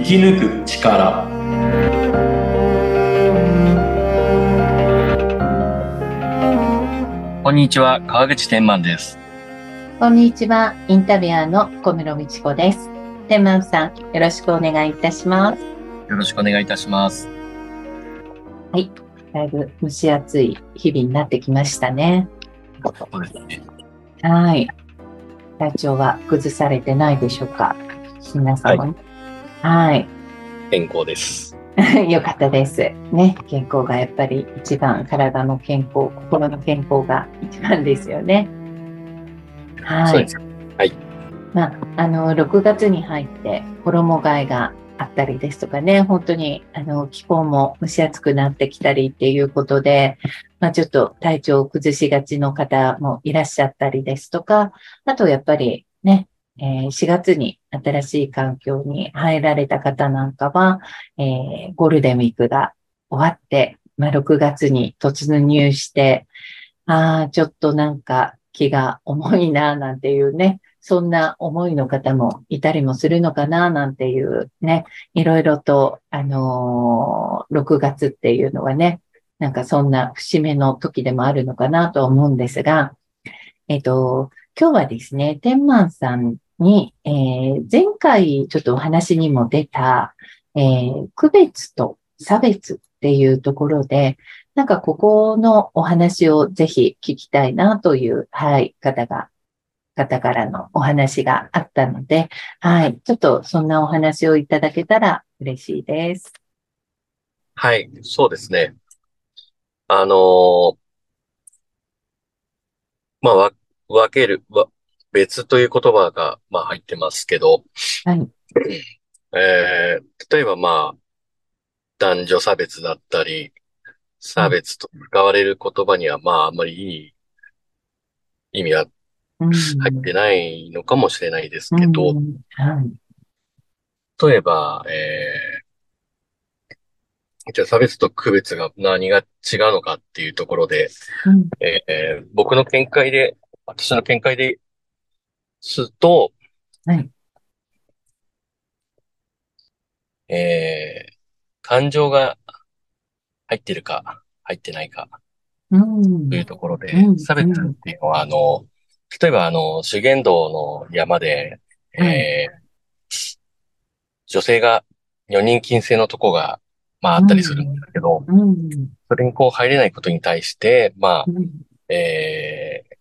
生き抜く力こんにちは、川口天満です。こんにちは、インタビュアーの小室美智子です。天満さん、よろしくお願いいたします。よろしくお願いいたします。だいぶ蒸し暑い日々になってきましたね。そうですね。はい。体調は崩されてないでしょうか？皆様に。はい。健康です。よかったです。ね。健康がやっぱり一番、体の健康、心の健康が一番ですよね。はい。そうです。まあ、あの、6月に入って衣替えがあったりですとかね、本当に、あの、気候も蒸し暑くなってきたりっていうことで、まあ、ちょっと体調を崩しがちの方もいらっしゃったりですとか、あとやっぱりね、え4月に新しい環境に入られた方なんかは、えゴールデンウィークが終わって、まあ、6月に突入して、ああ、ちょっとなんか気が重いな、なんていうね、そんな思いの方もいたりもするのかな、なんていうね、いろいろと、あのー6月っていうのはね、なんかそんな節目の時でもあるのかなと思うんですが、えっと、今日はですね、天満さんに、えー前回ちょっとお話にも出た、えー区別と差別っていうところで、なんかここのお話をぜひ聞きたいなという、はい、方が、方からのお話があったので、はい、ちょっとそんなお話をいただけたら嬉しいです。はい、そうですね。あのーまあ、わ、分ける、別という言葉が、まあ、入ってますけど、はい、えー、例えばまあ、男女差別だったり、差別と使われる言葉には、まあ、あんまりいい意味はうん、入ってないのかもしれないですけど、うん。はい、例えば、えー、じゃあ差別と区別が何が違うのかっていうところで、うん。えー僕の見解で、私の見解ですると、はい、えー、感情が入ってるか、入ってないか。うん。というところでう、ん。差別っていうのは、あの、例えば、あの、修験道の山で、えー、女性が女人禁制のとこが、まあ、あったりするんですけど、うん、それにこう入れないことに対して、まあ、うん。えー、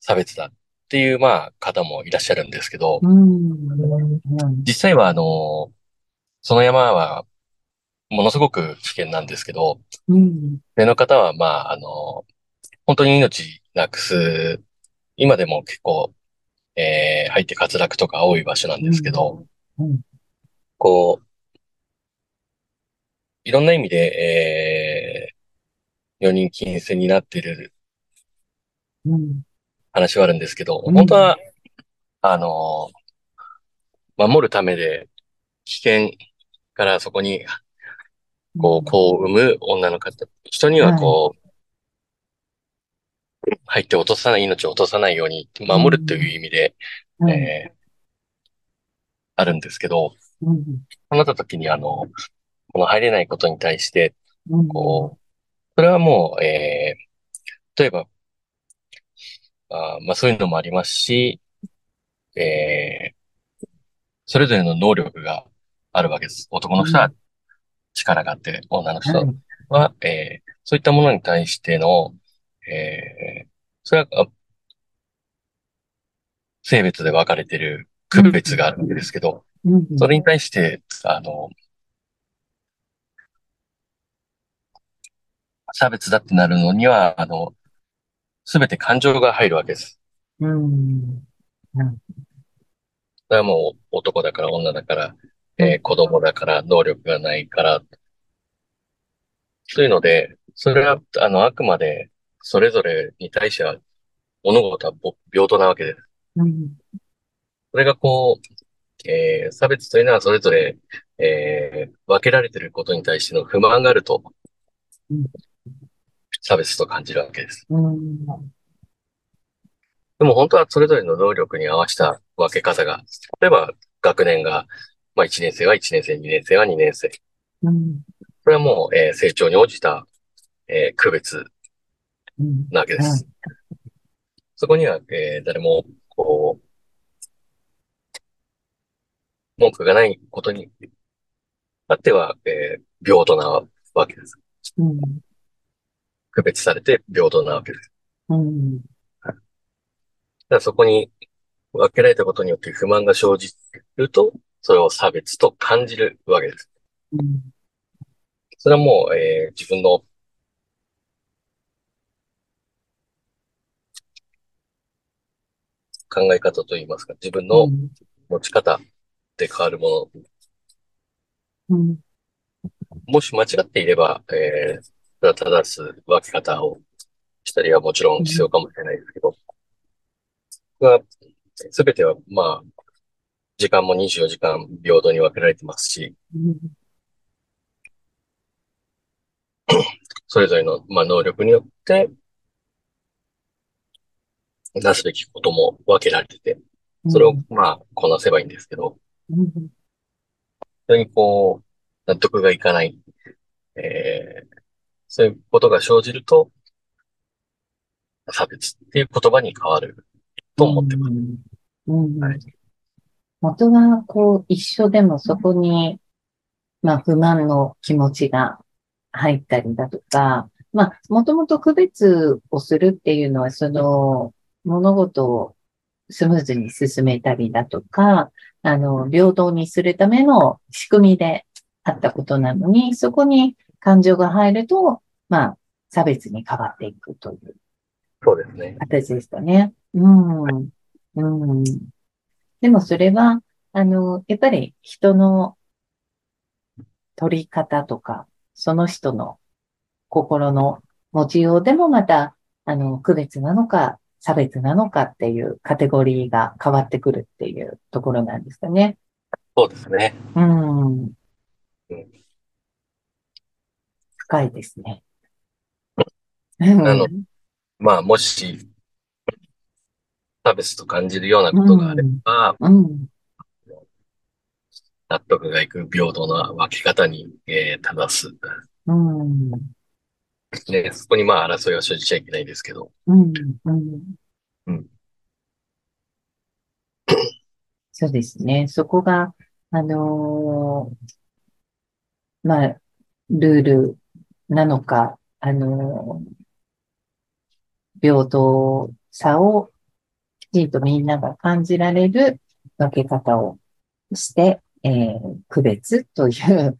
差別だ。っていう、まあ、方もいらっしゃるんですけど、うん、実際は、あの、その山は、ものすごく危険なんですけど、うん、上の方は、まあ、あの、本当に命なくす、今でも結構、えー、入って滑落とか多い場所なんですけど、うん、こう、いろんな意味で、えー、女人禁制になっているうん、話はあるんですけど、うん。本当は、あの、守るためで、危険からそこに、こう、子を産む女の方、人にはこう、入って落とさない、命を落とさないように守るという意味で、うん、えーあるんですけど、うん、そうなった時にあの、この入れないことに対して、うん、こう、それはもう、えー、例えば、あーまあそういうのもありますし、えー、それぞれの能力があるわけです。男の人は力があって、女の人はえー、そういったものに対しての、えー、それは、あ性別で分かれてる区別があるわけですけど、うん、それに対して、あの、差別だってなるのには、あの、すべて感情が入るわけです。うん、それはもう男だから女だから、えー子供だから能力がないから、そういうので、それは、あの、あくまで、それぞれに対しては、物事はぼ平等なわけです。うん、それがこう、えー差別というのはそれぞれ、えー分けられていることに対しての不満があると。うん、差別と感じるわけです。うん、でも本当はそれぞれの能力に合わせた分け方が、例えば学年がまあ1年生は1年生、2年生は2年生。うん。これはもう、えー成長に応じた、えー区別うん。なわけです。そこには、えー誰も、こう、文句がないことにあっては、えー平等なわけです。うん。区別されて平等なわけです。うん。だからそこに分けられたことによって不満が生じると、それを差別と感じるわけです。うん。それはもう、えー自分の考え方といいますか、自分の持ち方で変わるものうん。もし間違っていれば、えー、それは正す分け方をしたりはもちろん必要かもしれないですけど、は、すべては、まあ、時間も24時間平等に分けられてますし、それぞれの、まあ、能力によって、なすべきことも分けられてて、それを、まあ、こなせばいいんですけど、うん。非常にこう、納得がいかない、えー、そういうことが生じると、差別っていう言葉に変わると思ってます。うん。はい元がこう一緒でもそこに、まあ不満の気持ちが入ったりだとか、まあもともと区別をするっていうのはその物事をスムーズに進めたりだとか、あの、平等にするための仕組みであったことなのに、そこに感情が入ると、まあ差別に変わっていくというそうですね。形でしたね。うん。うん。でもそれは、あの、やっぱり人の取り方とか、その人の心の持ちようでもまた、あの、区別なのか、差別なのかっていうカテゴリーが変わってくるっていうところなんですかね。そうですね。うん。深いですね。なのまあ、もし、差別と感じるようなことがあれば、うん。納得がいく平等な分け方に、えー正す。うん。ね、そこにまあ争いは生じちゃいけないですけど、うん。うん。うんそうですね。そこが、あのーまあ、ルールなのか、あのー平等さをきちんとみんなが感じられる分け方をして、えー区別という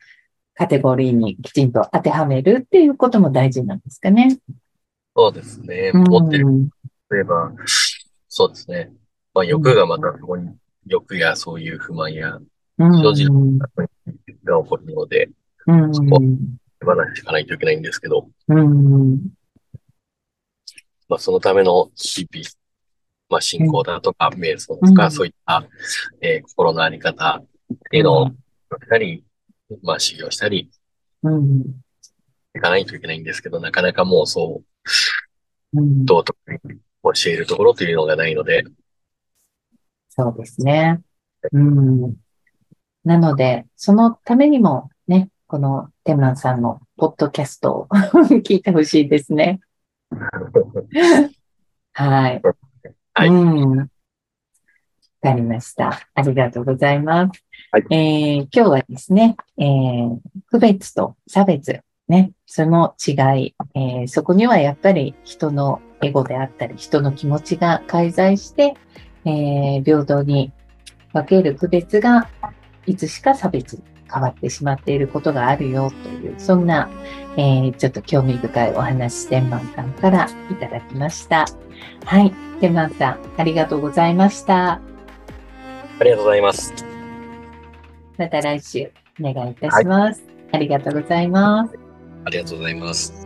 カテゴリーにきちんと当てはめるっていうことも大事なんですかね。そうですね。うん持ってる例えば、そうですね。まあ、欲がまたそこに、欲やそういう不満や、うん生じるが起こるので、うんそこ手放していかないといけないんですけど、うんまあ、そのための日々、まあ、信仰だとか、瞑想とか、うん。そういった、えー心のあり方っていうのを、したり、まあ、修行したり、うん。いかないといけないんですけど、なかなかもうそう、うん。道徳に教えるところというのがないので、そうですね。うん。なので、そのためにもね、このテンマンさんのポッドキャストを 聞いてほしいですね。はい。はいうん。わかりました。ありがとうございます。はいえー今日はですね、えー区別と差別、ね、その違い、えーそこにはやっぱり人のエゴであったり、人の気持ちが介在して、えー平等に分ける区別がいつしか差別に変わってしまっていることがあるよという、そんな、えーちょっと興味深いお話、天満さんからいただきました。はい。天満さん、ありがとうございました。ありがとうございます。また来週お願いいたします。ありがとうございます。ありがとうございます。